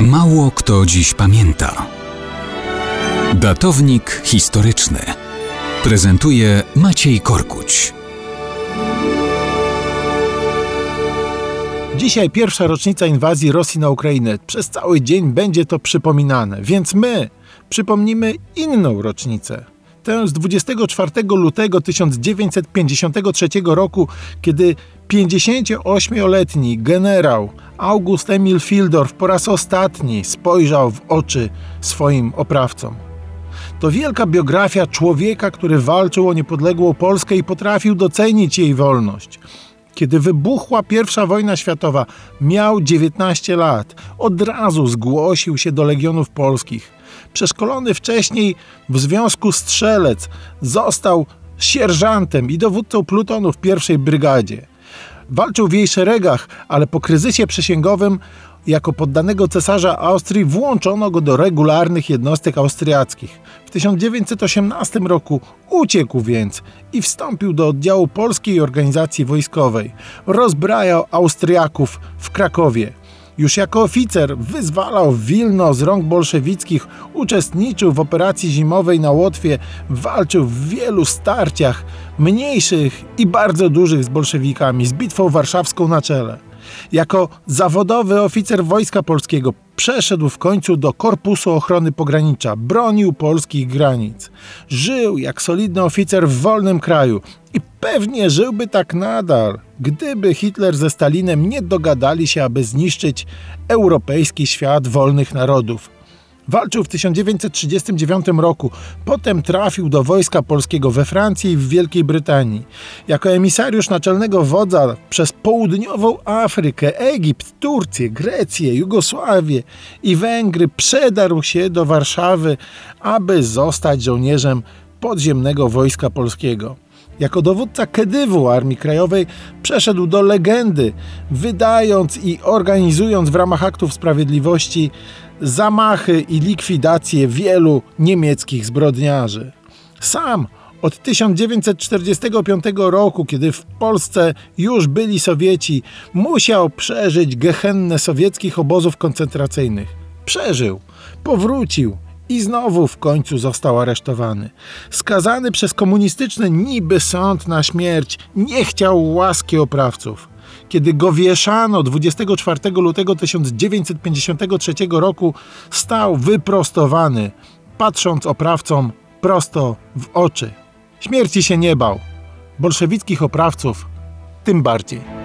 Mało kto dziś pamięta. Datownik historyczny prezentuje Maciej Korkuć. Dzisiaj pierwsza rocznica inwazji Rosji na Ukrainę. Przez cały dzień będzie to przypominane, więc my przypomnimy inną rocznicę. Tę z 24 lutego 1953 roku, kiedy 58-letni generał August Emil Fildorf po raz ostatni spojrzał w oczy swoim oprawcom. To wielka biografia człowieka, który walczył o niepodległą Polskę i potrafił docenić jej wolność. Kiedy wybuchła I wojna światowa, miał 19 lat. Od razu zgłosił się do Legionów Polskich. Przeszkolony wcześniej w Związku Strzelec, został sierżantem i dowódcą plutonu w pierwszej brygadzie. Walczył w jej szeregach, ale po kryzysie przysięgowym jako poddanego cesarza Austrii włączono go do regularnych jednostek austriackich. W 1918 roku uciekł więc i wstąpił do oddziału Polskiej Organizacji Wojskowej. Rozbrajał Austriaków w Krakowie. Już jako oficer wyzwalał Wilno z rąk bolszewickich, uczestniczył w operacji zimowej na Łotwie, walczył w wielu starciach, mniejszych i bardzo dużych z bolszewikami, z Bitwą Warszawską na czele. Jako zawodowy oficer Wojska Polskiego przeszedł w końcu do Korpusu Ochrony Pogranicza, bronił polskich granic. Żył jak solidny oficer w wolnym kraju pewnie żyłby tak nadal, gdyby Hitler ze Stalinem nie dogadali się, aby zniszczyć europejski świat wolnych narodów. Walczył w 1939 roku, potem trafił do wojska polskiego we Francji i w Wielkiej Brytanii. Jako emisariusz naczelnego wodza przez południową Afrykę, Egipt, Turcję, Grecję, Jugosławię i Węgry przedarł się do Warszawy, aby zostać żołnierzem podziemnego wojska polskiego. Jako dowódca Kedywu Armii Krajowej przeszedł do legendy, wydając i organizując w ramach aktów sprawiedliwości zamachy i likwidację wielu niemieckich zbrodniarzy. Sam od 1945 roku, kiedy w Polsce już byli Sowieci, musiał przeżyć gehennę sowieckich obozów koncentracyjnych. Przeżył, powrócił i znowu w końcu został aresztowany. Skazany przez komunistyczny niby sąd na śmierć, nie chciał łaski oprawców. Kiedy go wieszano 24 lutego 1953 roku, stał wyprostowany, patrząc oprawcom prosto w oczy. Śmierci się nie bał, bolszewickich oprawców tym bardziej.